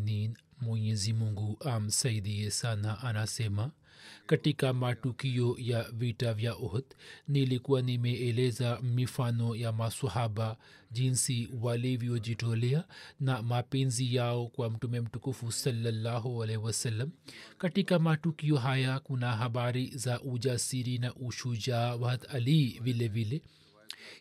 amirulmuminin mwenyezi mungu amsaidie sana anasema. Katika matukio ya vita vya uhd nilikuwa nimeeleza mifano ya masahaba jinsi walivyojitolea na mapenzi yao kwa mtume mtukufu salallahu alaihi wasallam. Katika matukio haya kuna habari za ujasiri na ushujaa wahad ali vile vile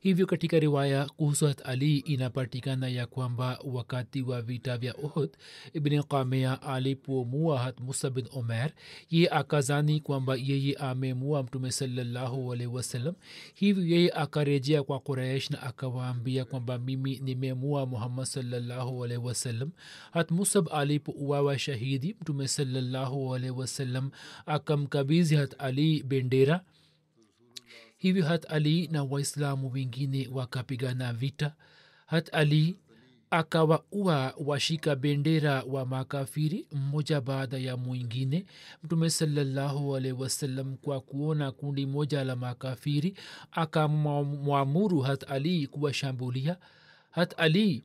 hivyo katika riwaya kuhusu ali inapatikana ya kwamba wakati wa vita vya uhud ibni kamea alipomua hat musa bin omer ye akazani kwamba yeye amemua mtume salallahu alaihi wasallam hivyo yeye akarejea kwa quraish na akawaambia kwamba mimi nimemua muhammad salallahu alaihi wasallam hat musab alipouawa shahidi mtume salallahu alaihi wasallam akamkabizi hat ali bendera hivyo hat ali na waislamu wengine wakapigana vita. Hat ali akawaua washika bendera wa makafiri mmoja baada ya mwingine. Mtume salallahu alaihi wasallam kwa kuona kundi moja la makafiri akamwamuru hat ali kuwashambulia. Hat ali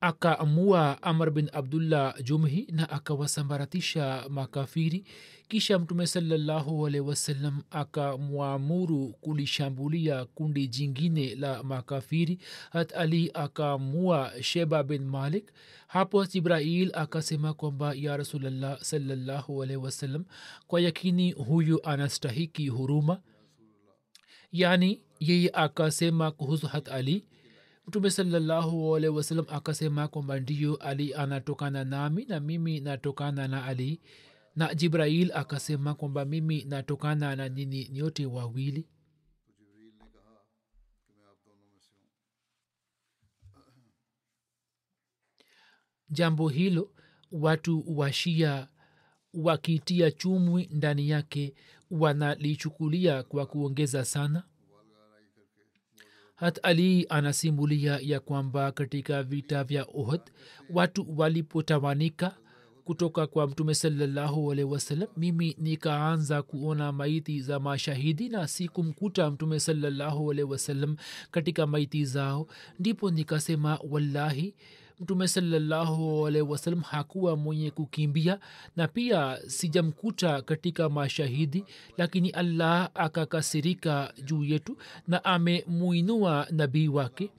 akaamua amr bin abdullah jumhi na akawasambaratisha makafiri. Kisha mtume salallahu alehi wasallam akamwamuru kulishambulia kundi jingine la makafiri. Hat ali akamua sheba bin malik. Hapo jibrail akasema kwamba ya rasulllah salallahu alehi wasallam kwa yakini huyu anastahiki huruma. Yani yeye akasema kuhusu hat ali mtume wasallam akasema kwamba ndiyo ali anatokana nami na mimi natokana na ali. Na jibrail akasema kwamba mimi natokana na nini nyote wawili. Jambo hilo watu washia wakitia chumwi ndani yake wanalichukulia kwa kuongeza sana hat ali anasimulia ya kwamba katika vita vya uhud watu walipotawanika kutoka kwa mtume salallahu alehi wasallam mimi nikaanza kuona maiti za mashahidi na sikumkuta mtume salallahu alehi wasallam katika maiti zao. Ndipo nikasema wallahi mtume salallahu alaihi wasallam hakuwa mwenye kukimbia na pia sijamkuta katika mashahidi lakini allah akakasirika juu yetu na amemuinua nabii wake.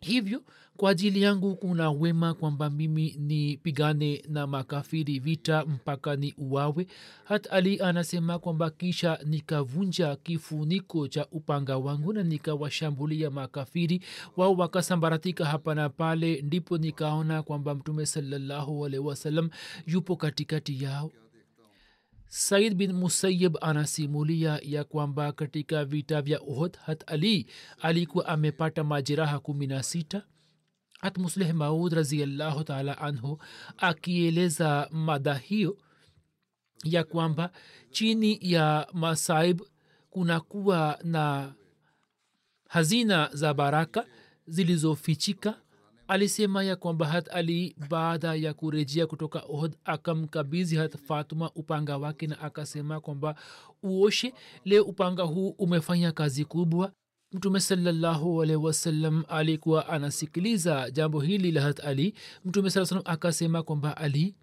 Hivyo kwa ajili yangu kuna wema kwamba mimi nipigane na makafiri vita mpaka ni uwawe hat ali anasema kwamba kisha nikavunja kifuniko cha upanga wangu na nikawashambulia makafiri wao wakasambaratika hapa na pale ndipo nikaona kwamba mtume salallahu alaihi yupo katikati yao. Said bin musayib anasimulia ya kwamba katika vita vya uhod hat ali alikuwa amepata majeraha kumi na sita hat musleh maud raziallahu taala anhu akieleza mada hiyo ya kwamba chini ya masaib kunakuwa na hazina za baraka zilizofichika. Alisema ya kwamba hat ali baada ya kurejea kutoka ohd akamkabizi hat fatuma upanga wake na akasema kwamba uoshe. Leo upanga huu umefanya kazi kubwa mtume salallahu alaihi wasallam alikuwa anasikiliza jambo hili la hat ali. Mtume saa salam akasema kwamba ali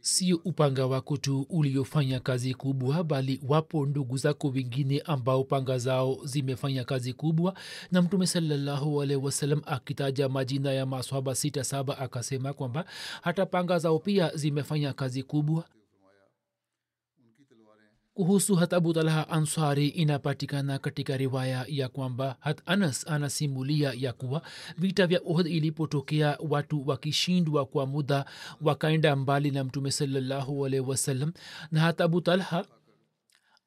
sio upanga wako tu uliofanya kazi kubwa bali wapo ndugu zako wengine ambao panga zao zimefanya kazi kubwa. Na mtume salallahu alaihi wasallam akitaja majina ya maswaba sita saba akasema kwamba hata panga zao pia zimefanya kazi kubwa kuhusu hat abu talha ansari inapatikana katika riwaya ya kwamba hat anas anasimulia ya kuwa vita vya uhd ilipotokea watu wakishindwa kwa muda wakaenda mbali na mtume salllahualhi wasallam na hat abu talha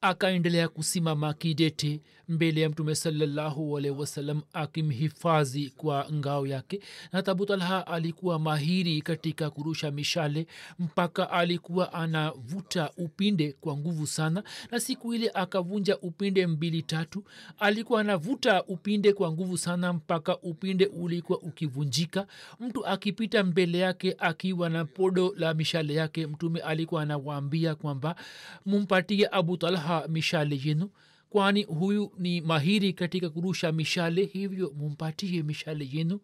akaendelea kusimama kidete mbele ya mtume salallahu wasalam akimhifadhi kwa ngao yake. Na tabu alikuwa mahiri katika kurusha mishale mpaka alikuwa anavuta upinde kwa nguvu sana. Na siku ile akavunja upinde mbili tatu. Alikuwa anavuta upinde kwa nguvu sana mpaka upinde ulikuwa ukivunjika. Mtu akipita mbele yake akiwa na podo la mishale yake mtume alikuwa anawaambia kwamba mumpatie abu talha mishale yenu kwani huyu ni mahiri katika kurusha mishale hivyo mumpatie mishale yenu.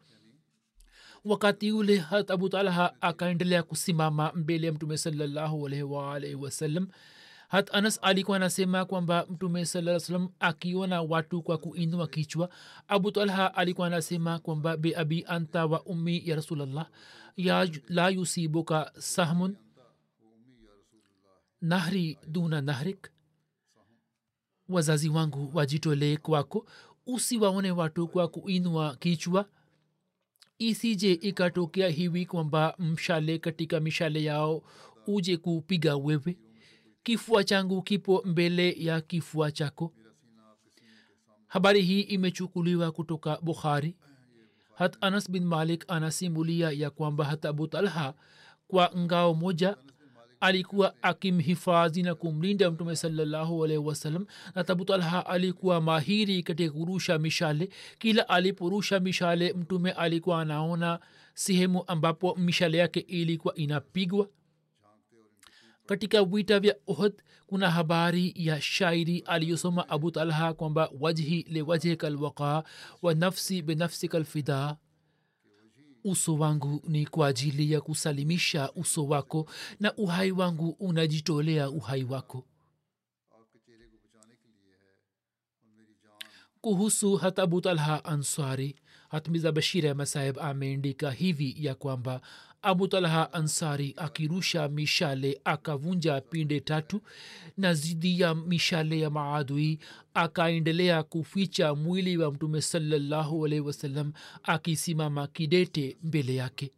Wakati ule hat abu talha akaendelea kusimama mbele ya mtume waalaihi wasallam. Hat anas alikuwa anasema kwamba mtume saa salam akiona watu kwa kuinua kichwa abu talha alikuwa anasema kwamba beabi anta wa ummi ya rasulllah la yusibuka sahmun nahri duna nahrik wazazi wangu wajitolee kwako usiwaone watu kwa kuinua kichwa. Isije ikatokea hivi kwamba mshale katika mishale yao uje kupiga wewe. Kifua changu kipo mbele ya kifua chako. Habari hii imechukuliwa kutoka bukhari. Hat anas bin malik anasimulia ya kwamba hata abu talha kwa ngao moja alikuwa akimhifadhi na kumlinda mtume salallahu alaihi wasallam na tabutalha alikuwa mahiri katika kurusha mishale. Kila aliporusha mishale mtume alikuwa anaona sehemu ambapo mishale yake ilikuwa inapigwa. Katika vita vya ohd kuna habari ya shairi aliyosoma abu talha kwamba wajhi liwajhika lwaqa wa nafsi binafsika lfida uso wangu ni kwa ajili ya kusalimisha uso wako na uhai wangu unajitolea uhai wako. Kuhusu hata abu talha ansari hatmiza bashir ahmad saheb ameandika hivi ya kwamba abu talha ansari akirusha mishale akavunja pinde tatu na zidi ya mishale ya maadui akaendelea kuficha mwili wa mtume salallahu alaihi wasallam akisimama kidete mbele yake.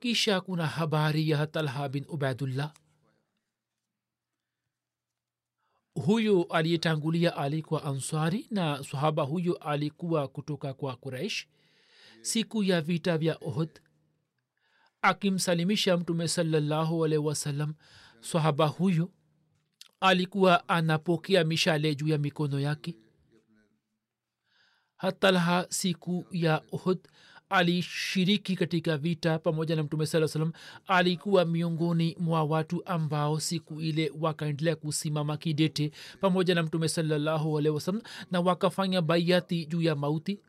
Kisha kuna habari ya talha bin ubaidullah. Huyo aliyetangulia alikuwa ansari na sahaba huyo alikuwa kutoka kwa quraish. Siku ya vita vya ohd akimsalimisha mtume salallahu alaihi wasallam sahaba huyo alikuwa anapokea mishale juu ya mikono yake. Hatalha siku ya uhud alishiriki katika vita pamoja na mtume saa salam alikuwa miongoni mwa watu ambao siku ile wakaendelea kusimama kidete pamoja na mtume salallahu alehi wasalam na wakafanya baiati juu ya mauti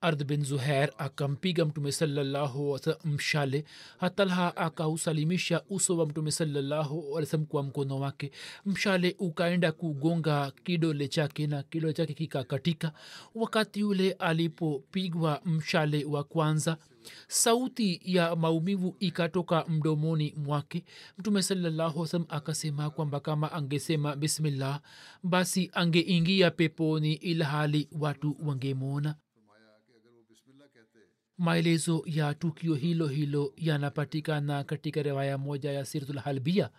ardh bin zuher akampiga mtume salallahu mshale hatalha akausalimisha uso wa mtume salallahu kwa mkono wake. Mshale ukaenda kugonga kidole chake na kidole chake kikakatika. Wakati yule alipopigwa mshale wa kwanza sauti ya maumivu ikatoka mdomoni mwake. Mtume salallahu akasema kwamba kama angesema bismillah basi angeingia peponi ilhali watu wangemwona maelezo ya tukio hilo hilo yanapatikana katika riwaya moja ya sirtulhalbia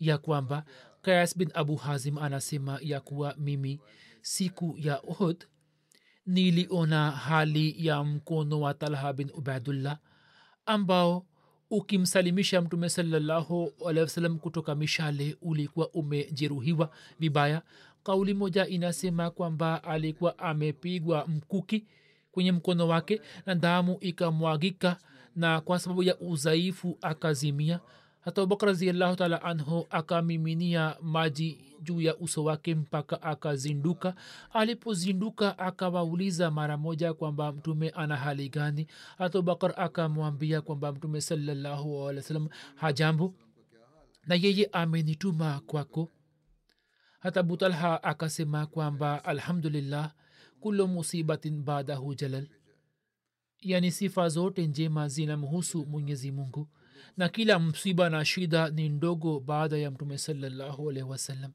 ya kwamba kayas bin abu hazim anasema ya kuwa mimi siku ya uhud niliona hali ya mkono wa talha bin ubaidullah ambao ukimsalimisha mtume salallahu alehi wasalam kutoka mishale ulikuwa umejeruhiwa. Vibaya kauli moja inasema kwamba alikuwa amepigwa mkuki kwenye mkono wake na damu ikamwagika na kwa sababu ya udhaifu akazimia. Hata abubakar raziallahu taala anhu akamiminia maji juu ya uso wake mpaka akazinduka. Alipozinduka akawauliza mara moja kwamba mtume ana hali gani? Hata abubakar akamwambia kwamba mtume salallahu alih wa sallam hajambo na yeye amenituma kwako. Hata butalha akasema kwamba alhamdulillah kulu musibatin baadahu jalal. Yani sifa zote njema zinamhusu mwenyezi mungu. Na kila msiba na shida ni ndogo baada ya mtume salallahu alaihi wasallam.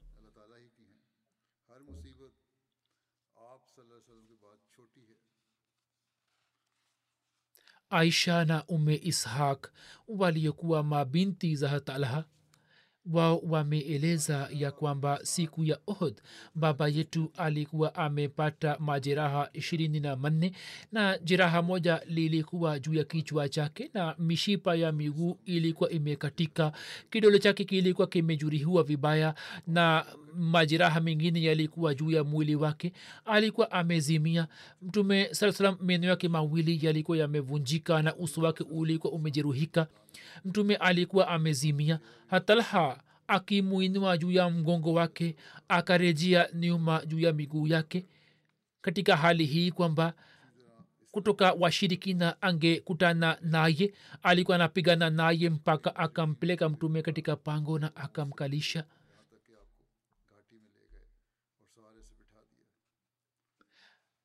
Aisha na ume ishaq waliokuwa mabinti za talha wao wameeleza ya kwamba siku ya ohd baba yetu alikuwa amepata majeraha ishirini na manne na jeraha moja lilikuwa juu ya kichwa chake na mishipa ya miguu ilikuwa imekatika kidole chake kilikuwa kimejurihiwa vibaya na majeraha mengine yalikuwa juu ya mwili wake alikuwa amezimia. Mtume saa meno yake mawili yalikuwa yamevunjika na uso wake ulikuwa umejeruhika. Mtume alikuwa amezimia. Hatalha akimwinua juu ya mgongo wake akarejea nyuma juu ya miguu yake. Katika hali hii kwamba kutoka washirikina angekutana naye alikuwa anapigana naye mpaka akampeleka mtume katika pango na akamkalisha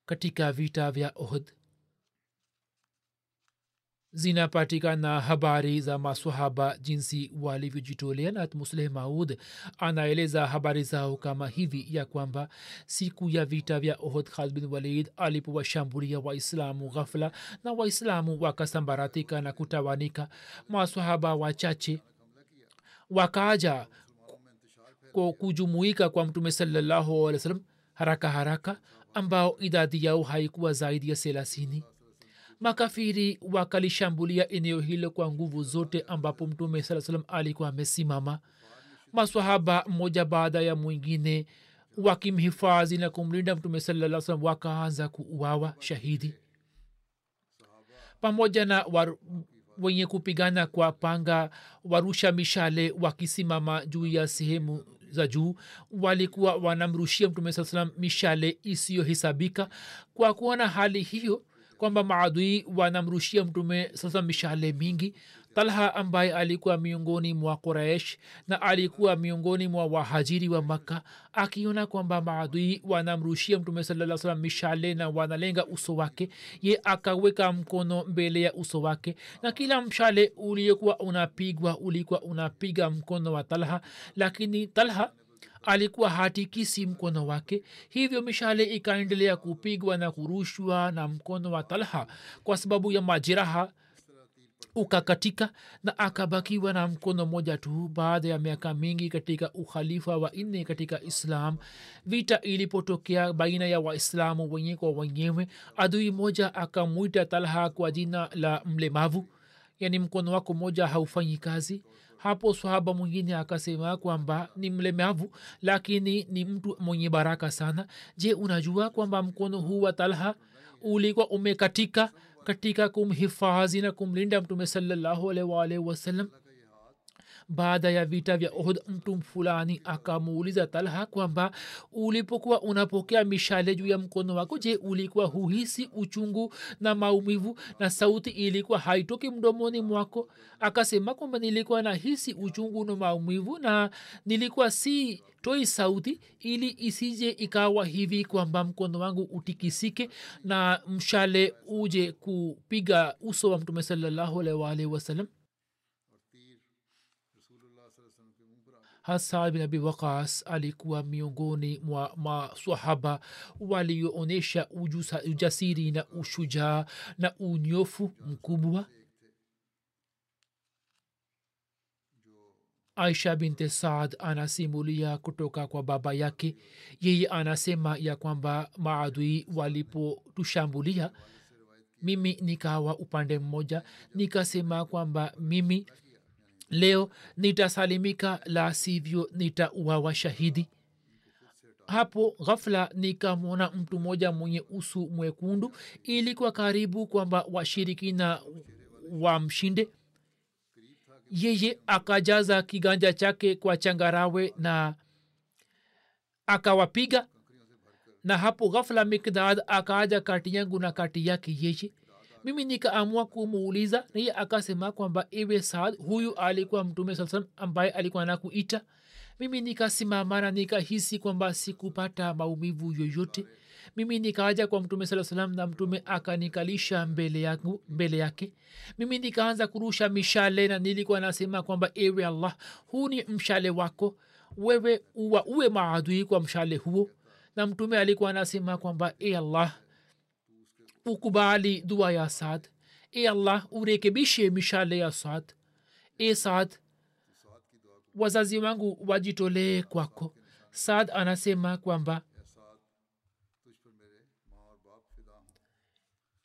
katika vita vya ohd zinapatikana habari za masahaba jinsi walivyojitolea na musleh maud anaeleza habari zao kama hivi ya kwamba siku ya vita vya ohd khalid bin walid alipowashambulia waislamu ghafla na waislamu wakasambaratika na kutawanika masahaba wachache wakaja kujumuika kwa mtume salallahu alih haraka haraka ambao idadi yao haikuwa zaidi ya helasini makafiri wakalishambulia eneo hilo kwa nguvu zote ambapo mtume saa salam alikuwa amesimama. Maswahaba mmoja baada ya mwingine wakimhifadhi na kumlinda mtume salaa salam wakaanza kuuawa shahidi. Pamoja na war, wenye kupigana kwa panga warusha mishale wakisimama juu ya sehemu za juu walikuwa wanamrushia mtume saa salam mishale isiyohesabika. Kwa kuona hali hiyo kwamba maadui wanamrushia mtume sasa mishale mingi talha ambaye alikuwa miongoni mwa quraish na alikuwa miongoni mwa wahajiri wa makka akiona kwamba maadui wanamrushia mtume saa mishale na wanalenga uso wake ye akaweka mkono mbele ya uso wake na kila mshale uliokuwa unapigwa ulikuwa unapiga mkono wa talha lakini talha alikuwa hatikisi mkono wake. Hivyo mishale ikaendelea kupigwa na kurushwa na mkono wa talha kwa sababu ya majeraha ukakatika na akabakiwa na mkono moja tu baada ya miaka mingi katika ukhalifa wa nne katika islam. Vita ilipotokea baina ya waislamu wenye kwa wenyewe adui moja akamwita talha kwa jina la mlemavu. Yani mkono wako moja haufanyi kazi. Hapo swahaba mwingine akasema kwamba ni mlemavu lakini ni mtu mwenye baraka sana. Je unajua kwamba mkono huu wa talha ulikuwa umekatika katika kumhifadhi na kumlinda mtume salllahu waalihi wasallam baada ya vita vya ohd mtu fulani akamuuliza talha kwamba ulipokuwa unapokea mishale juu ya mkono wako je ulikuwa huhisi uchungu na maumivu na sauti ilikuwa haitoki mdomoni mwako? Akasema kwamba nilikuwa nahisi uchungu na maumivu na nilikuwa si toi sauti ili isije ikawa hivi kwamba mkono wangu utikisike na mshale uje kupiga uso wa mtume salallahu alaihi waalihi wasallam hasa bin abi waqas alikuwa miongoni mwa maswahaba walioonyesha ujasiri na ushujaa na unyofu mkubwa. Aisha binte saad anasimulia kutoka kwa baba yake. Yeye anasema ya kwamba maadui walipotushambulia mimi nikawa upande mmoja. Nikasema kwamba mimi leo nitasalimika la sivyo nitauawa shahidi. Hapo ghafla nikamwona mtu mmoja mwenye usu mwekundu ilikuwa karibu kwamba washirikina wamshinde. Yeye akajaza kiganja chake kwa changarawe na akawapiga. Na hapo ghafla mikdad akaaja kati yangu na kati yake yeye mimi nikaamua kumuuliza naye akasema kwamba iwe saad huyu alikuwa mtume saa salam ambaye alikuwa nakuita mimi nikasimamana nikahisi kwamba sikupata maumivu yoyote. Mimi nikaaja kwa mtume saa salam na mtume akanikalisha mbele, yangu, mbele yake. Mimi nikaanza kurusha mishale na nilikuwa nasema kwamba ewe allah huu ni mshale wako. Wewe uwa uwe maadui kwa mshale huo. Na mtume alikuwa anasema kwamba e allah ukubali dua ya saad e allah urekebishe mishale ya saad e saad wazazi wangu wajitolee kwako. Saad anasema kwamba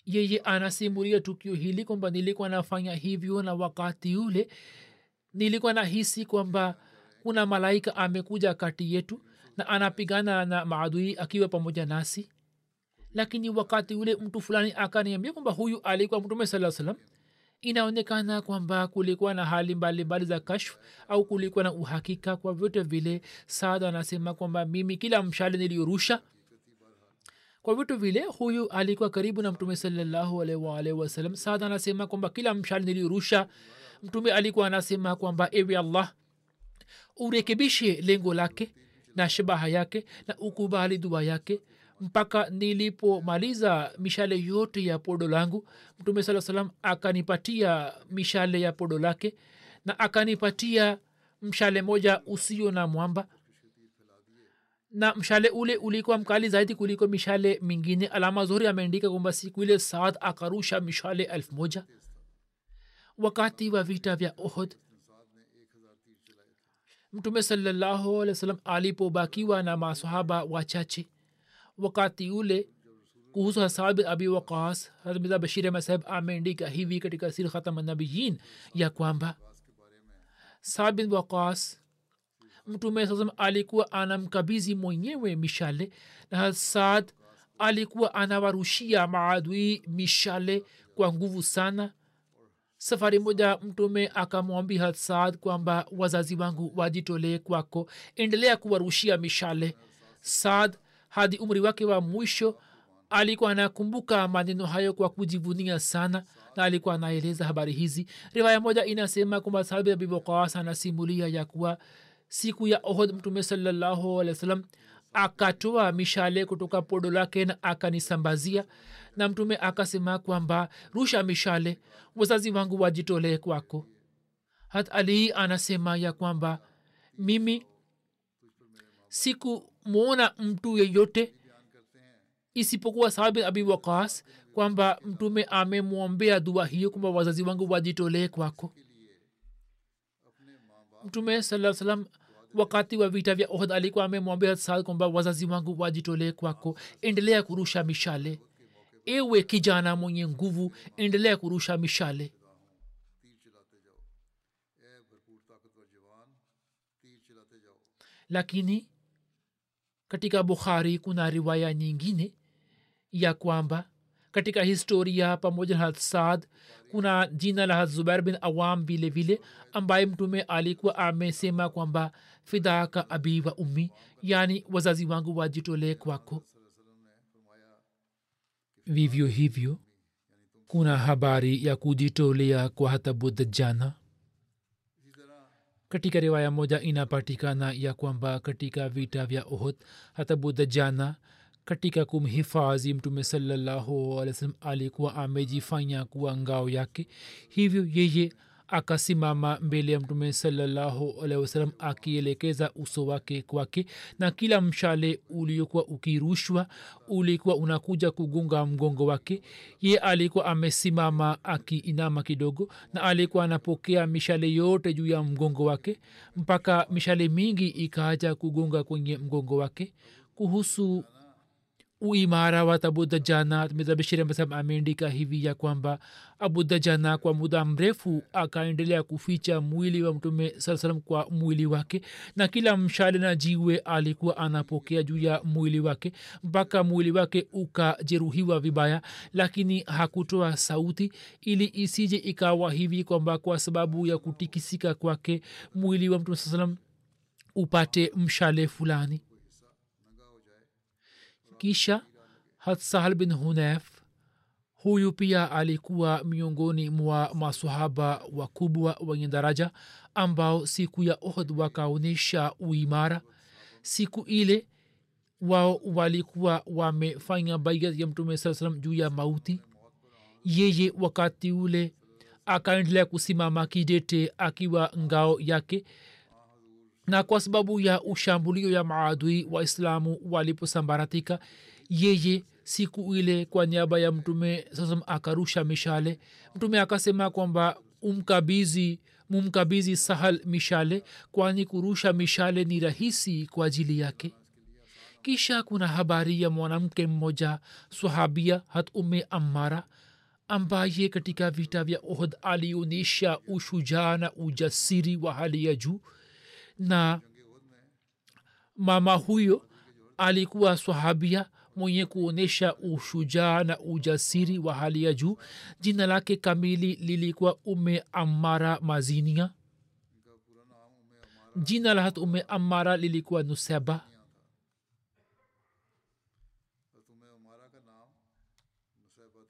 yeye anasimulia tukio hili kwamba nilikuwa nafanya hivyo na wakati ule. Nilikuwa nahisi kwamba kuna malaika amekuja kati yetu na anapigana na maadui akiwa pamoja nasi lakini wakati ule mtu fulani akaniambia kwamba huyu alikuwa mtume saa salam inaonekana kwamba kulikuwa na hali mbalimbali za kashf au kulikuwa na uhakika kwa vyote vile. Saada anasema kwamba mimi kila mshale niliyorusha kwa vitu vile huyu alikuwa karibu na mtume salllahualwalh wasalam saad anasema kwamba kila mshale niliyorusha mtume alikuwa anasema kwamba ewe allah urekebishe lengo lake na shabaha yake na ukubali dua yake mpaka nilipomaliza mishale yote ya podo langu mtume saa salam akanipatia mishale ya podo lake na akanipatia mshale moja usio na mwamba na mshale ule ulikuwa mkali zaidi kuliko mishale mingine. Alama zuri ameandika kwamba siku ile saad akarusha mishale elfu moja. Wakati wa vita vya ohod mtume salallahu alih wa sallam alipobakiwa na masahaba wachache wakati ule kuhusu hasab abi waqas hazmiza bashir masahib ameandika hivi katika sir khatamanabiyin ya kwamba saad bin mtume sasam alikuwa anamkabizi mwenyewe mishale na hasad alikuwa anawarushia maadui mishale kwa nguvu sana. Safari moja mtume akamwambia saad kwamba wazazi wangu wajitolee kwako endelea kuwarushia mishale. Saad hadi umri wake wa mwisho. Alikuwa anakumbuka maneno hayo kwa kujivunia sana na alikuwa anaeleza habari hizi. Riwaya moja inasema kwamba sahabi abi waqas anasimulia ya kuwa siku ya ohod mtume salallahu alehi wa sallam akatoa mishale kutoka podo lake na akanisambazia na mtume akasema kwamba rusha mishale wazazi wangu wajitolee kwako. Hat ali anasema ya kwamba mimi sikumwona mtu yeyote isipokuwa sahabi abi waqas kwamba mtume amemwombea dua hiyo kwamba wazazi wangu wajitolee kwako. Mtume saa salam wakati wa vita vya ohd alikuwa amemwambia saad kwamba wazazi wangu wajitolee kwako. Endelea kurusha mishale. Ewe kijana mwenye nguvu endelea kurusha mishale. Lakini katika bukhari kuna riwaya nyingine ya kwamba katika historia pamoja na saad kuna jina la zubair bin awam vile vile ambaye mtume alikuwa amesema kwamba fidaka abi wa ummi yaani wazazi wangu wajitolee kwako. Vivyo hivyo kuna habari ya kujitolea kwa hatabudajana katika riwaya moja inapatikana ya kwamba katika vita vya ohd hatabudajana katika kumhifadhi mtume sallahualwasalam alikuwa amejifanya kuwa ngao yake. Hivyo yeye akasimama mbele ya mtume sallahualwasalam akielekeza uso wake kwake na kila mshale uliokuwa ukirushwa ulikuwa unakuja kugunga mgongo wake. Ye alikuwa amesimama akiinama kidogo na alikuwa anapokea mishale yote juu ya mgongo wake mpaka mishale mingi ikaaja kugunga kwenye mgongo wake. Kuhusu uimara wa tabudajana mizabishiremsam ameandika hivi ya kwamba abudajana kwa muda mrefu akaendelea kuficha mwili wa mtume saa salam kwa mwili wake na kila mshale na jiwe alikuwa anapokea juu ya mwili wake mpaka mwili wake ukajeruhiwa vibaya. Lakini hakutoa sauti ili isije ikawa hivi kwamba kwa sababu ya kutikisika kwake mwili wa mtume saa salam upate mshale fulani kisha hatsahal bin hunef huyu pia alikuwa miongoni mwa masahaba wakubwa wenye daraja ambao siku ya ohd wakaonyesha uimara. Siku ile wao walikuwa wamefanya baiat ya mtume saa salam juu ya mauti. Yeye wakati ule akaendelea kusimama kidete akiwa ngao yake na kwa sababu ya ushambulio ya maadui waislamu waliposambaratika yeye siku ile kwa niaba ya mtume sasa akarusha mishale. Mtume akasema kwamba umkabizi mumkabizi sahal mishale kwani kurusha mishale ni rahisi kwa ajili yake. Kisha kuna habari ya mwanamke mmoja sahabia hat ume ammara ambaye katika vita vya ohd alionyesha ushujaa na ujasiri wa hali ya juu na mama huyo alikuwa sahabia mwenye kuonyesha ushujaa na ujasiri wa hali ya juu. Jina lake kamili lilikuwa ume amara mazinia. Jina la hat ume amara lilikuwa nuseba.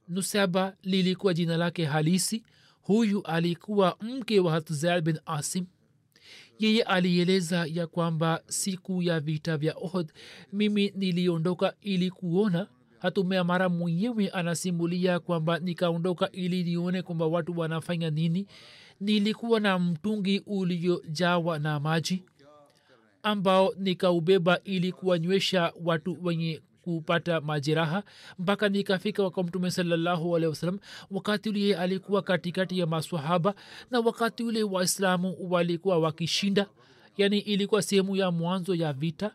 Nuseba lilikuwa jina lake halisi. Huyu alikuwa mke wa hat zaid bin asim yeye alieleza ya kwamba siku ya vita vya ohd mimi niliondoka ili kuona. Hatumea mara mwenyewe anasimulia kwamba nikaondoka ili nione kwamba watu wanafanya nini. Nilikuwa na mtungi uliojawa na maji ambao nikaubeba ili kuwanywesha watu wenye kupata majeraha mpaka nikafika kwa mtume salallahu alehi wasalam wakati ule alikuwa katikati ya maswahaba na wakati ule waislamu walikuwa wakishinda. Yani ilikuwa sehemu ya mwanzo ya vita.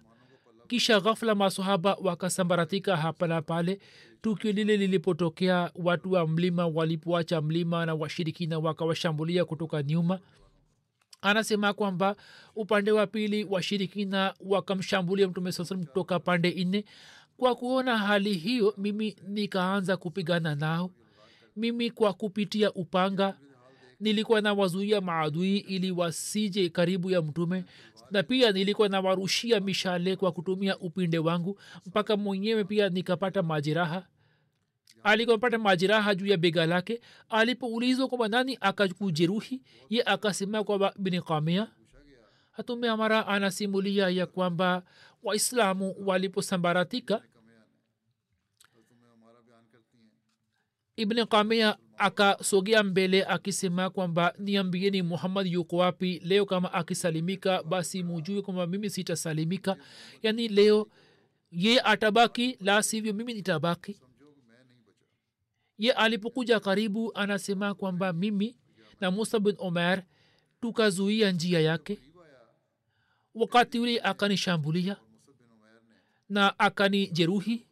Kisha ghafla masahaba wakasambaratika hapa na pale. Tukio lile lilipotokea watu wa mlima walipoacha mlima na washirikina wakawashambulia kutoka nyuma. Anasema kwamba upande wa pili washirikina wakamshambulia mtume saa salam kutoka pande nne kwa kuona hali hiyo mimi nikaanza kupigana nao. Mimi kwa kupitia upanga nilikuwa nawazuia maadui ili wasije karibu ya mtume na pia nilikuwa nawarushia mishale kwa kutumia upinde wangu mpaka mwenyewe pia nikapata majeraha. Alikapata majeraha juu ya bega lake. Alipoulizwa kwamba nani akakujeruhi ye akasema kwamba bini kamia hatume amara anasimulia ya kwamba waislamu waliposambaratika ibni kamia akasogea mbele akisema kwamba niambieni muhammad yuko wapi? Leo kama akisalimika basi mujue kwamba mimi sitasalimika. Yaani leo ye atabaki la sivyo mimi nitabaki. Ye alipokuja karibu anasema kwamba mimi na musa bin omer tukazuia njia yake wakati ule akanishambulia na akanijeruhi.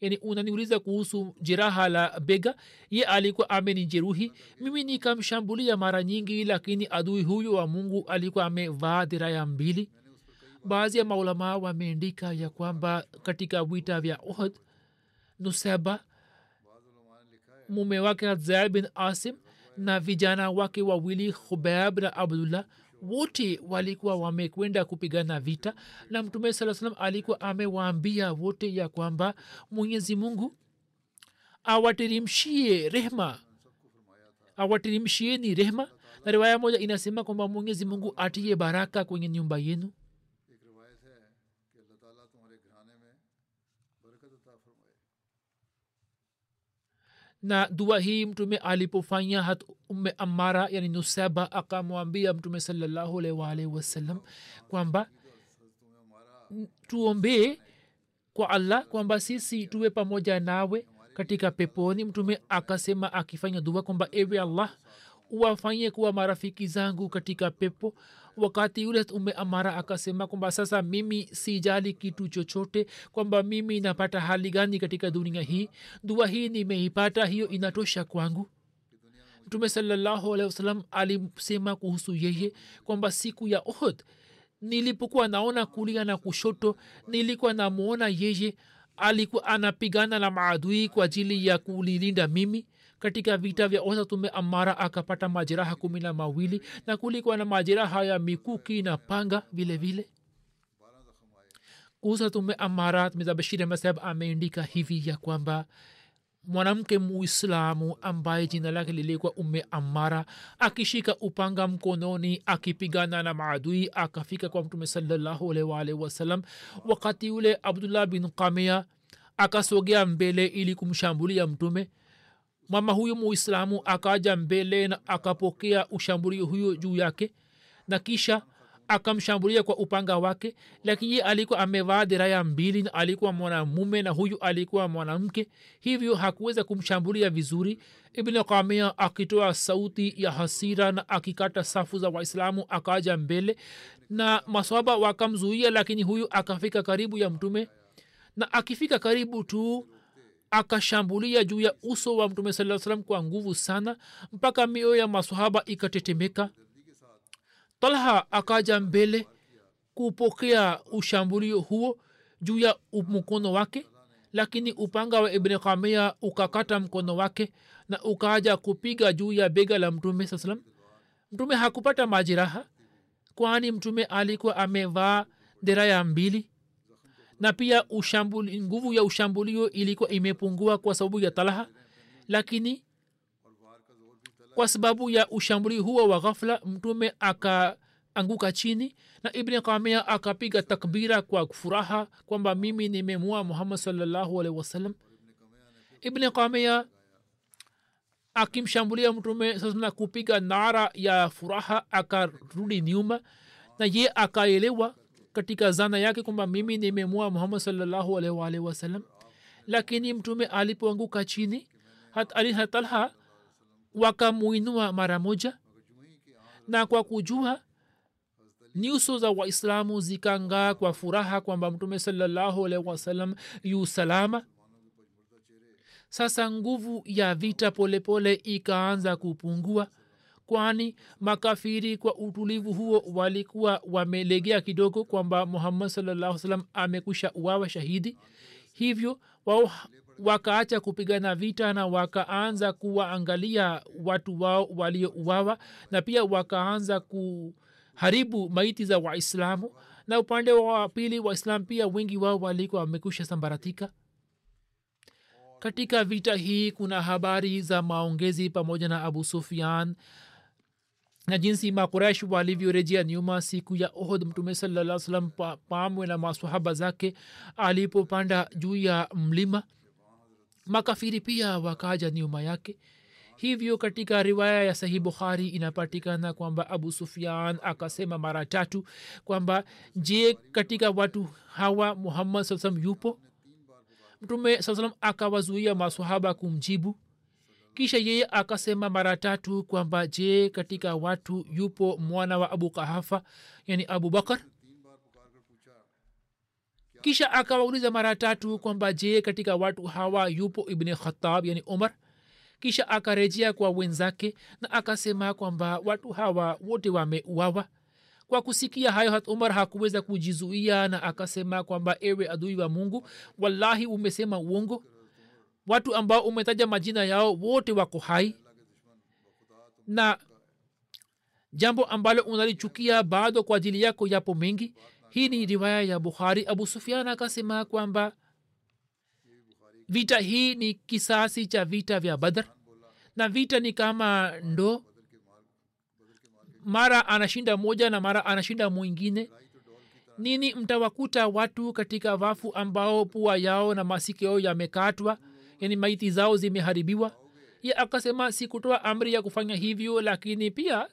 Yani unaniuliza kuhusu jeraha la bega? Ye alikuwa amenijeruhi. Mimi nikamshambulia mara nyingi lakini adui huyo wa mungu alikuwa amevaa diraya mbili. Baadhi ya maulamaa wameandika ya kwamba katika vita vya ohd nuseba mume wake zaid bin asim na vijana wake wawili khubab na abdullah wote walikuwa wamekwenda kupigana vita na mtume saa salam alikuwa amewaambia wote ya kwamba mwenyezi mungu awatirimshie rehma awatirimshieni rehma. Na riwaya moja inasema kwamba mwenyezi mungu atiye baraka kwenye nyumba yenu na dua hii mtume alipofanya hat umme amara yani nusaba akamwambia mtume salallahu alaihi wasallam kwamba "N- tuombee kwa allah kwamba sisi tuwe pamoja nawe katika peponi. Mtume akasema akifanya dua kwamba ewe allah uwafanyie kuwa marafiki zangu katika pepo. Wakati yule ume amara akasema kwamba sasa mimi sijali kitu chochote kwamba mimi napata hali gani katika dunia hii. Dua hii nimeipata hiyo inatosha kwangu. Mtume salallahu alehi wasalam alisema kuhusu yeye kwamba siku ya ohd nilipokuwa naona kulia na kushoto nilikuwa namwona yeye alikuwa anapigana na maadui kwa ajili ya kulilinda mimi katika vita vya osa tume amara akapata majeraha kumi na mawili na kulikuwa na majeraha ya mikuki na panga vile vile. Kuhusa tume amara mizabashiri masab ameandika hivi ya kwamba mwanamke muislamu ambaye jina lake lilikuwa ume amara akishika upanga mkononi akipigana na maadui akafika kwa mtume salallahu alaihi wakati ule abdullah bin kamia akasogea mbele ili kumshambulia mtume mama huyu muislamu akaja mbele na akapokea ushambulio huyo juu yake na kisha akamshambulia kwa upanga wake lakini ye alikuwa amevaa diraya mbili na alikuwa mwanamume na huyu alikuwa mwanamke hivyo hakuweza kumshambulia vizuri. Ibn kamia akitoa sauti ya hasira na akikata safu za waislamu akaja mbele na maswaba wakamzuia lakini huyu akafika karibu ya mtume na akifika karibu tu akashambulia juu ya uso wa mtume saa salam kwa nguvu sana mpaka mioyo ya masahaba ikatetemeka. Talha akaja mbele kupokea ushambulio huo juu ya mkono wake lakini upanga wa ibni kamia ukakata mkono wake na ukaja kupiga juu ya bega la mtume saa salam mtume hakupata majeraha kwani mtume alikuwa amevaa deraya mbili na pia ushambuli, nguvu ya ushambulio ilikuwa imepungua kwa sababu ya talaha lakini kwa sababu ya ushambulio huo wa ghafla mtume akaanguka chini na ibni kamia akapiga takbira kwa furaha kwamba mimi nimemua muhammad salllahu alaihi wasallam. Ibni kamia akimshambulia mtume sasna kupiga nara ya furaha akarudi nyuma na ye akaelewa katika zana yake kwamba mimi nimemua muhammad salllahu alaihi wasallam lakini mtume alipoanguka chini hat ali hatalha wakamuinua mara moja. Na kwa kujua nyuso za waislamu zikangaa kwa furaha kwamba mtume salallahu alaihi wasallam yu salama. Sasa nguvu ya vita polepole pole ikaanza kupungua kwani makafiri kwa utulivu huo walikuwa wamelegea kidogo kwamba muhammad salllah salam amekwisha uwawa shahidi? Hivyo wao wakaacha kupigana vita na wakaanza kuwaangalia watu wao waliouawa na pia wakaanza kuharibu maiti za waislamu. Na upande wa pili waislam pia wengi wao walikuwa wamekusha sambaratika. Katika vita hii kuna habari za maongezi pamoja na abu sufian na jinsi makuraish walivyorejea nyuma siku ya ohd mtume salaa salam pamwe na masahaba zake alipopanda juu ya mlima. Makafiri pia wakaja nyuma yake. Hivyo katika riwaya ya sahih bukhari inapatikana kwamba abu sufian akasema mara tatu kwamba je katika watu hawa muhammad saa salam yupo? Mtume saa salam akawazuia masahaba kumjibu kisha yeye akasema mara tatu kwamba je katika watu yupo mwana wa abu kahafa yani abu bakar? Kisha akawauliza mara tatu kwamba je katika watu hawa yupo ibni khatab yani umar kisha akarejea kwa wenzake na akasema kwamba watu hawa wote wameuawa. Kwa kusikia hayo hat umar hakuweza kujizuia na akasema kwamba ewe adui wa mungu wallahi umesema uongo watu ambao umetaja majina yao wote wako hai. Na jambo ambalo unalichukia bado kwa ajili yako yapo mengi. Hii ni riwaya ya bukhari. Abu sufian akasema kwamba vita hii ni kisasi cha vita vya badr. Na vita ni kama ndo mara anashinda moja na mara anashinda mwingine. Nini mtawakuta watu katika wafu ambao pua yao na masikio yamekatwa yani maiti zao zimeharibiwa. Ye akasema sikutoa amri ya kufanya hivyo lakini pia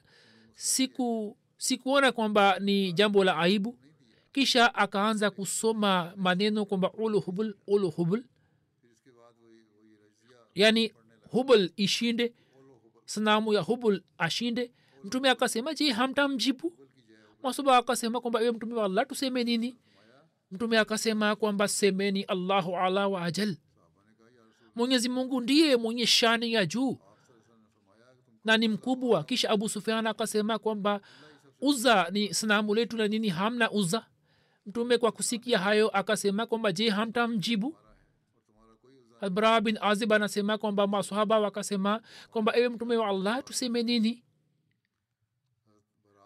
siku sikuona kwamba ni jambo la aibu. Kisha akaanza kusoma maneno kwamba uluhubul uluhubul ulu hubul. Yani hubul ishinde sanamu ya hubul ashinde. Mtume akasema je hamtamjibu? Masoba akasema kwamba iwe mtume wa allah tuseme nini? Mtume akasema kwamba semeni allahu ala wa ajal mwenyezi mungu ndiye mwenye shani ya juu na ni mkubwa. Kisha abu sufian akasema kwamba uza ni sanamu letu na nini hamna uza? Mtume kwa kusikia hayo akasema kwamba je hamtamjibu? Albara bin azib anasema kwamba masahaba wakasema kwamba ewe mtume wa allah tuseme nini?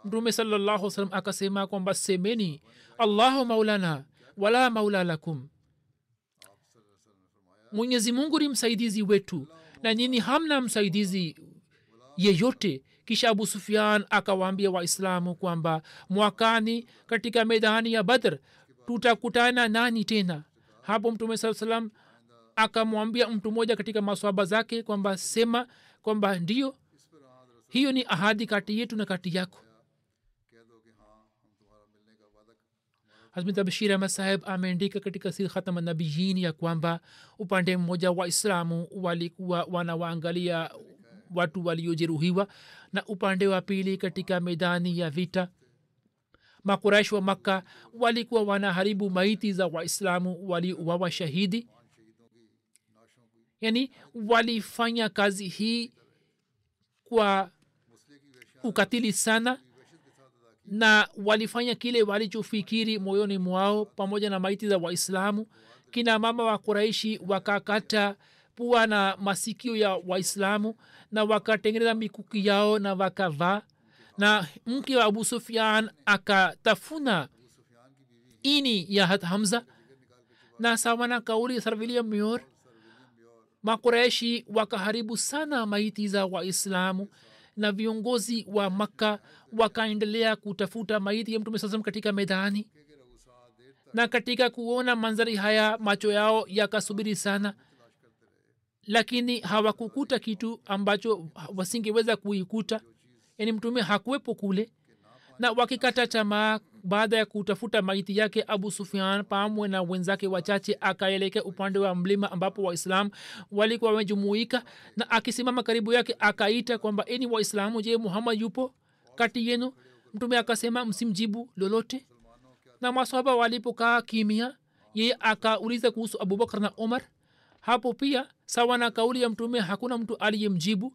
Mtume salllahu salam akasema kwamba semeni allahu maulana wala maula lakum mwenyezi mungu ni msaidizi wetu na nyini hamna msaidizi yeyote. Kisha abu sufian akawaambia waislamu kwamba mwakani katika medani ya badr tutakutana nani tena. Hapo mtume saa salam akamwambia mtu mmoja katika maswaba zake kwamba sema kwamba ndio hiyo ni ahadi kati yetu na kati yako hazrat abshir ahmad saheb ameandika katika sir khatama nabiyin ya kwamba upande mmoja waislamu walikuwa wanawaangalia watu waliojeruhiwa na upande wa pili katika medani ya vita makuraish wa makka walikuwa wanaharibu maiti za waislamu waliuawa shahidi. Yani walifanya kazi hii kwa ukatili sana na walifanya kile walichofikiri moyoni mwao pamoja na maiti za waislamu. Kina mama wa kuraishi wakakata pua na masikio ya waislamu na wakatengeneza mikuki yao na wakavaa. Na mke wa abu sufian akatafuna ini ya hat hamza. Na sawa na kauli sir william muir makureshi wakaharibu sana maiti za waislamu na viongozi wa makka wakaendelea kutafuta maiti ya mtume sasam katika medani na katika kuona manzari haya macho yao yakasubiri sana. Lakini hawakukuta kitu ambacho wasingeweza kuikuta. Yani mtume hakuwepo kule. Na wakikata tamaa baada ya kutafuta maiti yake abu sufian pamwe na wenzake wachache akaelekea upande wa mlima ambapo waislam walikuwa wamejumuika na akisimama karibu yake akaita kwamba eni waislamu je muhammad yupo kati yenu? Mtume akasema msimjibu lolote. Na maswaba walipokaa kimia yeye akauliza kuhusu abubakar na omar. Hapo pia sawa na kauli ya mtume hakuna mtu aliyemjibu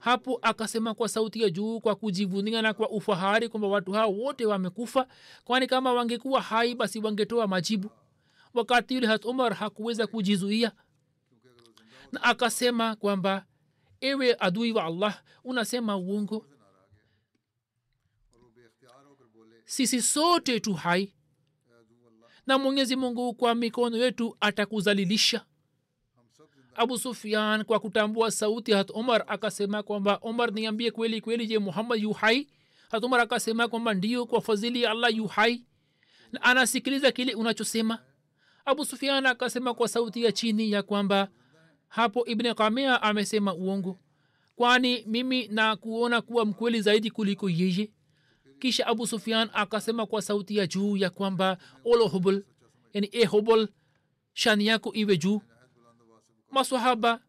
hapo akasema kwa sauti ya juu kwa kujivunia na kwa ufahari kwamba watu hao wote wamekufa kwani kama wangekuwa hai basi wangetoa majibu. Wakati yule hat umar hakuweza kujizuia. Na akasema kwamba ewe adui wa allah unasema uongo. Sisi sote tu hai. Na mwenyezi mungu kwa mikono yetu atakuzalilisha abu sufian kwa kutambua sauti hat umar akasema kwamba umar niambie kweli kweli je muhammad yu hat umar akasema kwamba ndio kwa fadhili ya allah yu anasikiliza kile unachosema. Abu sufian akasema kwa sauti ya chini ya kwamba hapo ibn kamea amesema uongo. Kwani mimi na kuona kuwa mkweli zaidi kuliko yeye? Kisha abu sufian akasema kwa sauti ya juu ya kwamba olo yani e shani yako iwe juu masahaba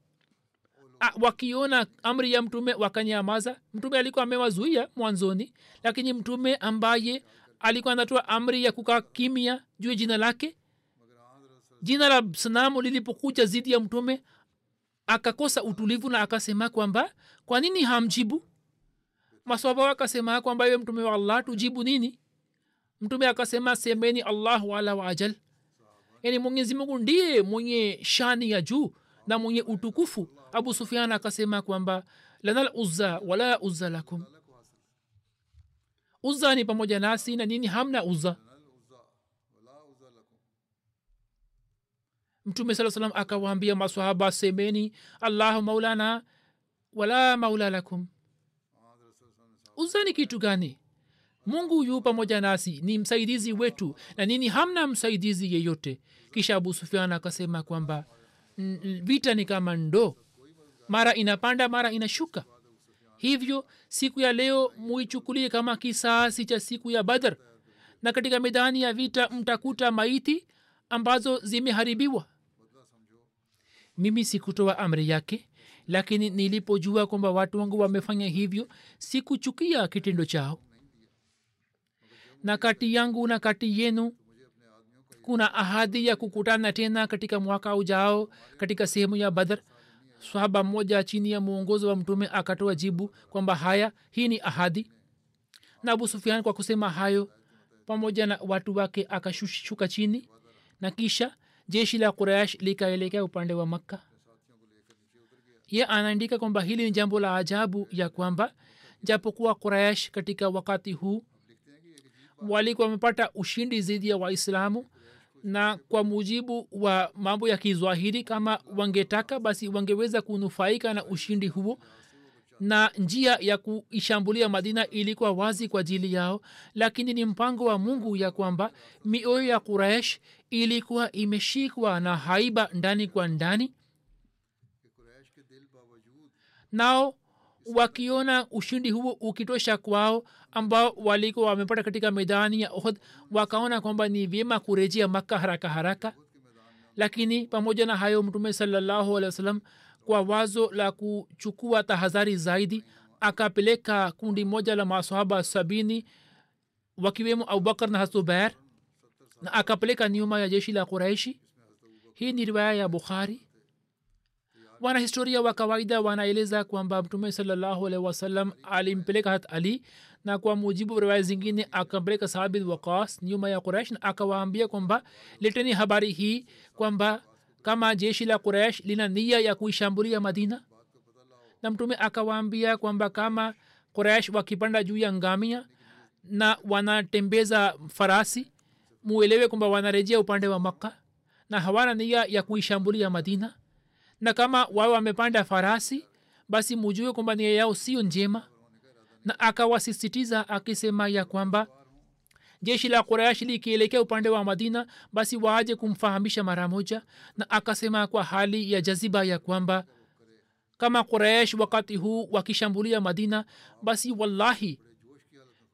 wakiona amri ya mtume wakanyamaza. Mtume alikuwa amewazuia mwanzoni lakini mtume ambaye alikuwa anatoa amri ya kukaa kimya juu jina lake jina la sanamu lilipokuja zidi ya mtume akakosa utulivu na akasema kwamba kwa nini hamjibu? Maswaba wakasema kwamba iwe mtume wa allah tujibu nini? Mtume akasema semeni allahu ala waajal yani mwenyezi ndiye mwenye shani ya juu na mwenye utukufu abu sufian akasema kwamba lanal uzza wala uzza lakum. Uzza ni pamoja nasi na nini? Hamna uzza. Mtume saa salam akawaambia maswahaba semeni allahu maulana wala maula lakum. Uzza ni kitu gani? Mungu yu pamoja nasi ni msaidizi wetu na nini? Hamna msaidizi yeyote. Kisha abu sufian akasema kwamba vita ni kama ndoo. Mara inapanda mara inashuka. Hivyo siku ya leo muichukulie kama kisasi cha siku ya badr. Na katika medani ya vita mtakuta maiti ambazo zimeharibiwa. Mimi sikutoa amri yake lakini nilipojua kwamba watu wangu wamefanya hivyo sikuchukia kitendo chao. Na kati yangu na kati yenu kuna ahadi ya kukutana tena katika mwaka ujao katika sehemu ya badr. Swahaba mmoja chini ya mwongozo wa mtume akatoa jibu kwamba haya hii ni ahadi. Na abu sufian kwa kusema hayo pamoja na watu wake akashuka chini na kisha jeshi la quraish likaelekea upande wa makka. Ye anaandika kwamba hili ni jambo la ajabu ya kwamba japokuwa quraish katika wakati huu walikuwa wamepata ushindi dhidi ya waislamu na kwa mujibu wa mambo ya kizwahiri kama wangetaka basi wangeweza kunufaika na ushindi huo na njia ya kuishambulia madina ilikuwa wazi kwa ajili yao lakini ni mpango wa mungu ya kwamba mioyo ya quraish ilikuwa imeshikwa na haiba ndani kwa ndani. Nao wakiona ushindi huo ukitosha kwao ambao walikuwa wamepata katika medani ya ohd wakaona kwamba ni vyema kurejea makka haraka haraka. Lakini pamoja na hayo mtume salallahu alehi wa sallam kwa wazo la kuchukua tahadhari zaidi akapeleka kundi moja la masahaba sabini wakiwemo abubakar na hazubair na akapeleka nyuma ya jeshi la quraishi. Hii ni riwaya ya bukhari wanahistoria wa kawaida wanaeleza kwamba mtume salallahu alaihi wasallam alimpeleka hat ali na kwa mujibu wa riwaya zingine akampeleka sabit waqas nyuma ya quraish na akawaambia kwamba leteni habari hii kwamba kama jeshi la quraish lina nia ya kuishambulia madina. Na mtume akawaambia kwamba kama quraish wakipanda juu ya ngamia na wanatembeza farasi muelewe kwamba wanarejea upande wa makka na hawana nia ya kuishambulia madina na kama wawe wamepanda farasi basi mujue kwamba nia yao sio njema. Na akawasisitiza akisema ya kwamba jeshi la quraish likielekea upande wa madina basi waaje kumfahamisha mara moja. Na akasema kwa hali ya jaziba ya kwamba kama quraish wakati huu wakishambulia madina basi wallahi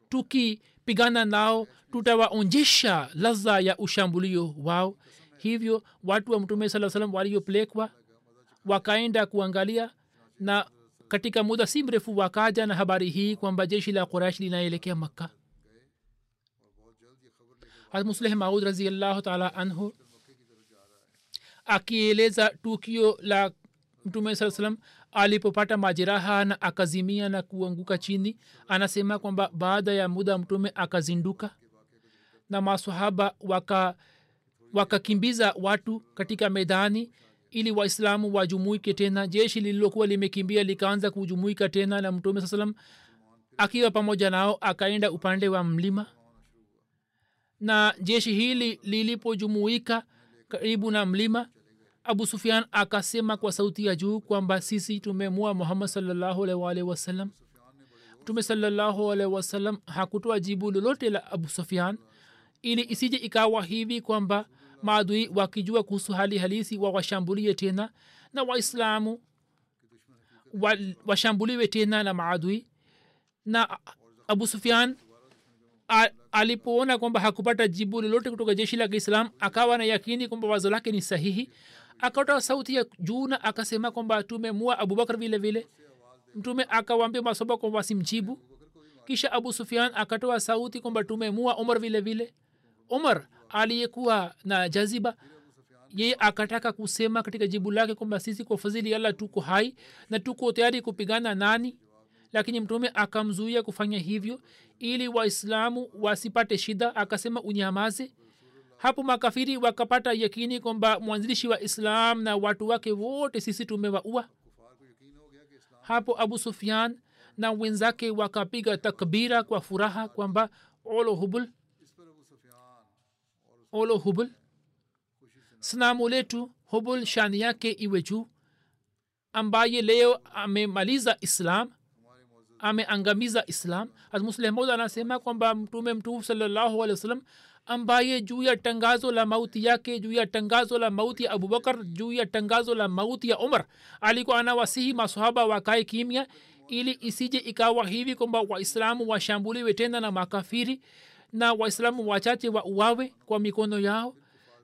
tukipigana nao tutawaonjesha ladha ya ushambulio wao. Hivyo watu wa mtume saa salam waliopelekwa wakaenda kuangalia na katika muda si mrefu wakaja na habari hii kwamba jeshi la quraish linaelekea makka. Musleh maud raziallahu taala anhu akieleza tukio la mtume saa salam alipopata majeraha na akazimia na kuanguka chini anasema kwamba baada ya muda mtume akazinduka na masahaba waka wakakimbiza watu katika medani ili waislamu wajumuike tena jeshi lililokuwa limekimbia likaanza kujumuika tena na mtume saa salam akiwa pamoja nao akaenda upande wa mlima. Na jeshi hili lilipojumuika karibu na mlima abu sufian akasema kwa sauti ya juu kwamba sisi tumemua muhammad salllahu wasalam mtume salllahu wasalam hakutoa jibu lolote la abu sufian ili isije ikawa hivi kwamba maadui wakijua kuhusu hali halisi wawashambulie tena na waislamu washambuliwe tena na maadui. Na abu sufian alipoona kwamba hakupata jibu lolote kutoka jeshi la kiislam akawa na yakini kwamba wazo lake ni sahihi. Akatoa sauti ya juu na akasema kwamba tumemua abubakar vile vile. Mtume akawambia masoba kwamba wasimjibu. Kisha abu sufian akatoa sauti kwamba tumemua umar vile vile. Umar aliyekuwa na jaziba yeye akataka kusema katika jibu lake kwamba sisi kwa fadhili allah tuko hai na tuko tayari kupigana nani. Lakini mtume akamzuia kufanya hivyo ili waislamu wasipate shida akasema unyamaze. Hapo makafiri wakapata yakini kwamba mwanzilishi wa islam na watu wake wote sisi tumewaua. Hapo abu sufian na wenzake wakapiga takbira kwa furaha kwamba olo olo hubul. Snamu letu hubul shani yake iwe juu ambaye leo amemaliza islam ameangamiza islam. Muslemod anasema kwamba mtume mtukufu salallahu alehi wasallam ambaye juu ya tangazo la mauti yake juu ya tangazo la mauti ya abubakar juu ya tangazo la mauti ya umar alikuwa anawasihi masohaba wakae kimya ili isije ikawa hivi kwamba waislamu washambuliwe tena na makafiri na waislamu wachache wa uwawe kwa mikono yao.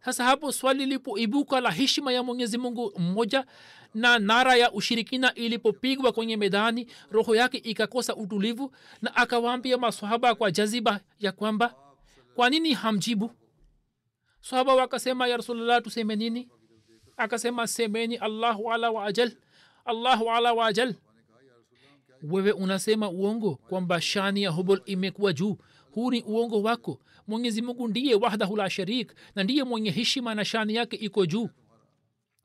Sasa hapo swali lipoibuka la heshima ya mwenyezi mungu mmoja na nara ya ushirikina ilipopigwa kwenye medani roho yake ikakosa utulivu na akawaambia masahaba kwa jaziba ya kwamba kwa nini hamjibu? Sahaba wakasema ya rasulllah tuseme nini? Akasema semeni allahu ala wa ajal allahu ala wa ajal. Wewe unasema uongo kwamba shani ya hubul imekuwa juu huu ni uongo wako. Mwenyezi mungu ndiye wahdahu la sharik na ndiye mwenye heshima na shani yake iko juu.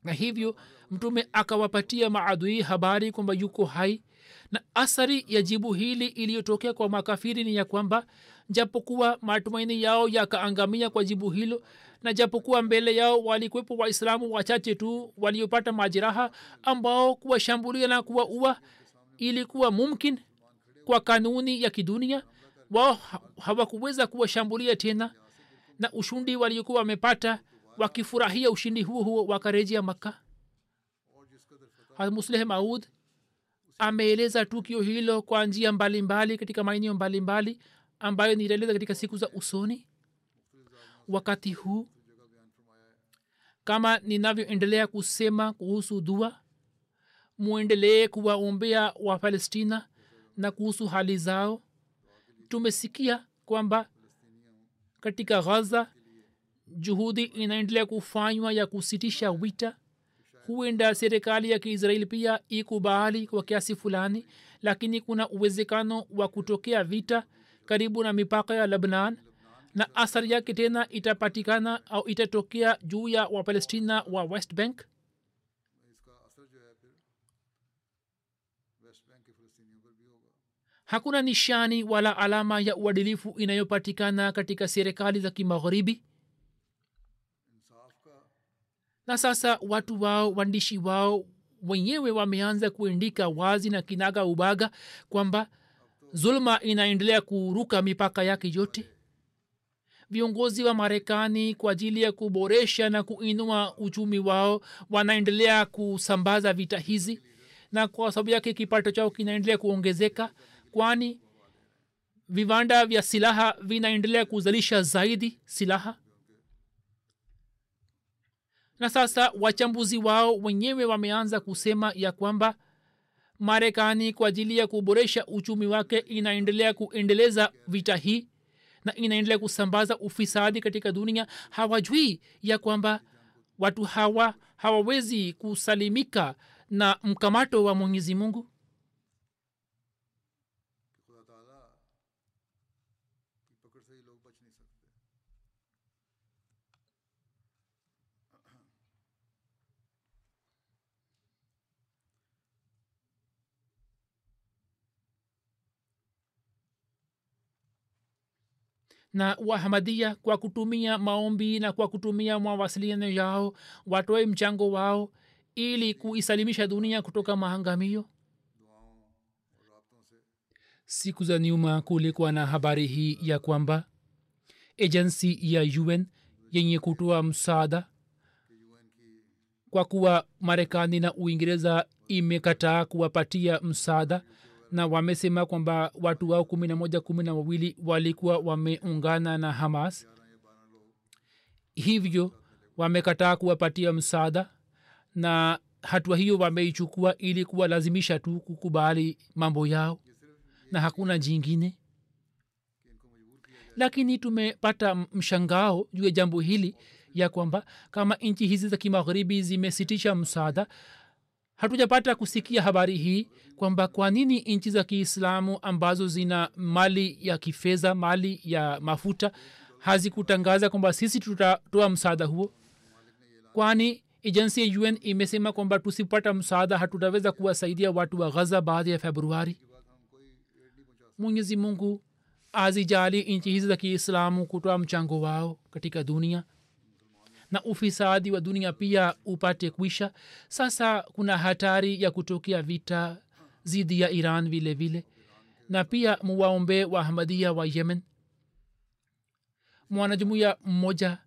Na hivyo mtume akawapatia maadui habari kwamba yuko hai na athari ya jibu hili iliyotokea kwa makafiri ni ya kwamba japokuwa matumaini yao yakaangamia kwa jibu hilo na japokuwa mbele yao walikwepo waislamu wachache tu waliopata majeraha ambao kuwashambulia na kuwaua ilikuwa mumkin kwa kanuni ya kidunia wao hawakuweza kuwashambulia tena na ushundi waliokuwa wamepata wakifurahia ushindi huo huo wakarejea makka. Musleh maud ameeleza tukio hilo kwa njia mbalimbali katika maeneo mbalimbali ambayo nitaeleza katika siku za usoni. Wakati huu kama ninavyoendelea kusema kuhusu dua mwendelee kuwaombea wapalestina na kuhusu hali zao tumesikia kwamba katika ghaza juhudi inaendelea kufanywa ya kusitisha wita huenda serikali ya kiisraeli pia ikubali kwa kiasi fulani lakini kuna uwezekano wa kutokea vita karibu na mipaka ya lebnan na athari yake tena itapatikana au itatokea juu ya wapalestina wa west bank hakuna nishani wala alama ya uadilifu inayopatikana katika serikali za kimagharibi. Na sasa watu wao waandishi wao wenyewe wameanza kuandika wazi na kinaga ubaga kwamba zuluma inaendelea kuruka mipaka yake yote. Viongozi wa marekani kwa ajili ya kuboresha na kuinua uchumi wao wanaendelea kusambaza vita hizi na kwa sababu yake kipato chao kinaendelea kuongezeka kwani viwanda vya silaha vinaendelea kuzalisha zaidi silaha? Na sasa wachambuzi wao wenyewe wameanza kusema ya kwamba marekani kwa ajili ya kuboresha uchumi wake inaendelea kuendeleza vita hii na inaendelea kusambaza ufisadi katika dunia. Hawajui ya kwamba watu hawa hawawezi kusalimika na mkamato wa mwenyezi mungu na wahamadia kwa kutumia maombi na kwa kutumia mawasiliano yao watoe mchango wao ili kuisalimisha dunia kutoka maangamio? Siku za nyuma kulikuwa na habari hii ya kwamba ejensi ya un yenye kutoa msaada kwa kuwa marekani na uingereza imekataa kuwapatia msaada na wamesema kwamba watu wao kumi na moja kumi na wawili walikuwa wameungana na hamas. Hivyo wamekataa kuwapatia msaada na hatua hiyo wameichukua ili kuwalazimisha tu kukubali mambo yao na hakuna jingine. Lakini tumepata mshangao juu ya jambo hili ya kwamba kama nchi hizi za kimagharibi zimesitisha msaada hatujapata kusikia habari hii kwamba kwa nini nchi za kiislamu ambazo zina mali ya kifedha mali ya mafuta hazikutangaza kwamba sisi tutatoa msaada huo? Kwani ejensi ya un imesema kwamba tusipata msaada hatutaweza kuwasaidia watu wa ghaza baada ya februari? Mwenyezi mungu azijali nchi hizi za kiislamu kutoa mchango wao katika dunia na ufisadi wa dunia pia upate kwisha sasa kuna hatari ya kutokea vita zidi ya iran vile vile. Na pia muwaombe wa ahmadia wa yemen mwanajumuya mmoja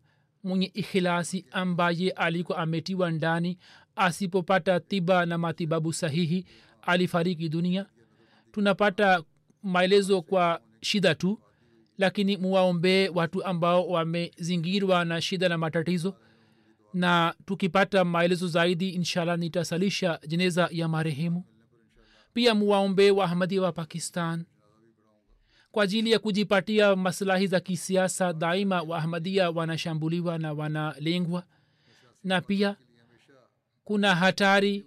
mwenye ikhilasi ambaye alikuwa ametiwa ndani asipopata tiba na matibabu sahihi alifariki dunia. Tunapata maelezo kwa shida tu lakini muwaombee watu ambao wamezingirwa na shida na matatizo. Na tukipata maelezo zaidi inshallah nitasalisha jeneza ya marehemu. Pia muwaombee waahmadi wa pakistan. Kwa ajili ya kujipatia maslahi za kisiasa daima waahmadia wanashambuliwa na wanalengwa. Na pia kuna hatari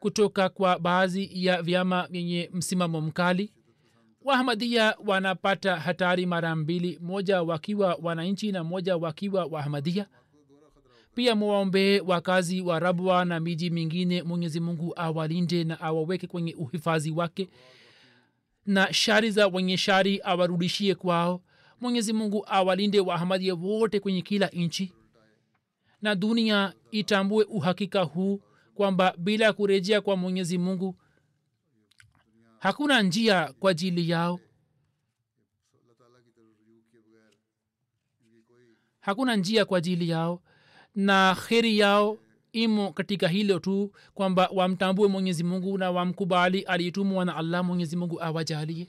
kutoka kwa baadhi ya vyama vyenye msimamo mkali wahamadia wanapata hatari mara mbili moja wakiwa wananchi na moja wakiwa wahamadia pia mwaombee wakazi wa rabwa na miji mingine mwenyezi mungu awalinde na awaweke kwenye uhifadhi wake na shari za wenye shari awarudishie kwao. Mwenyezi mungu awalinde wahamadia wote kwenye kila nchi na dunia itambue uhakika huu kwamba bila kurejea kwa mwenyezi mungu hakuna njia kwa ajili yao. Hakuna njia kwa ajili yao. Na kheri yao imo katika hilo tu kwamba wamtambue mwenyezi mungu na wamkubali aliyetumwa na allah mwenyezi mungu awajalie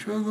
ونشهد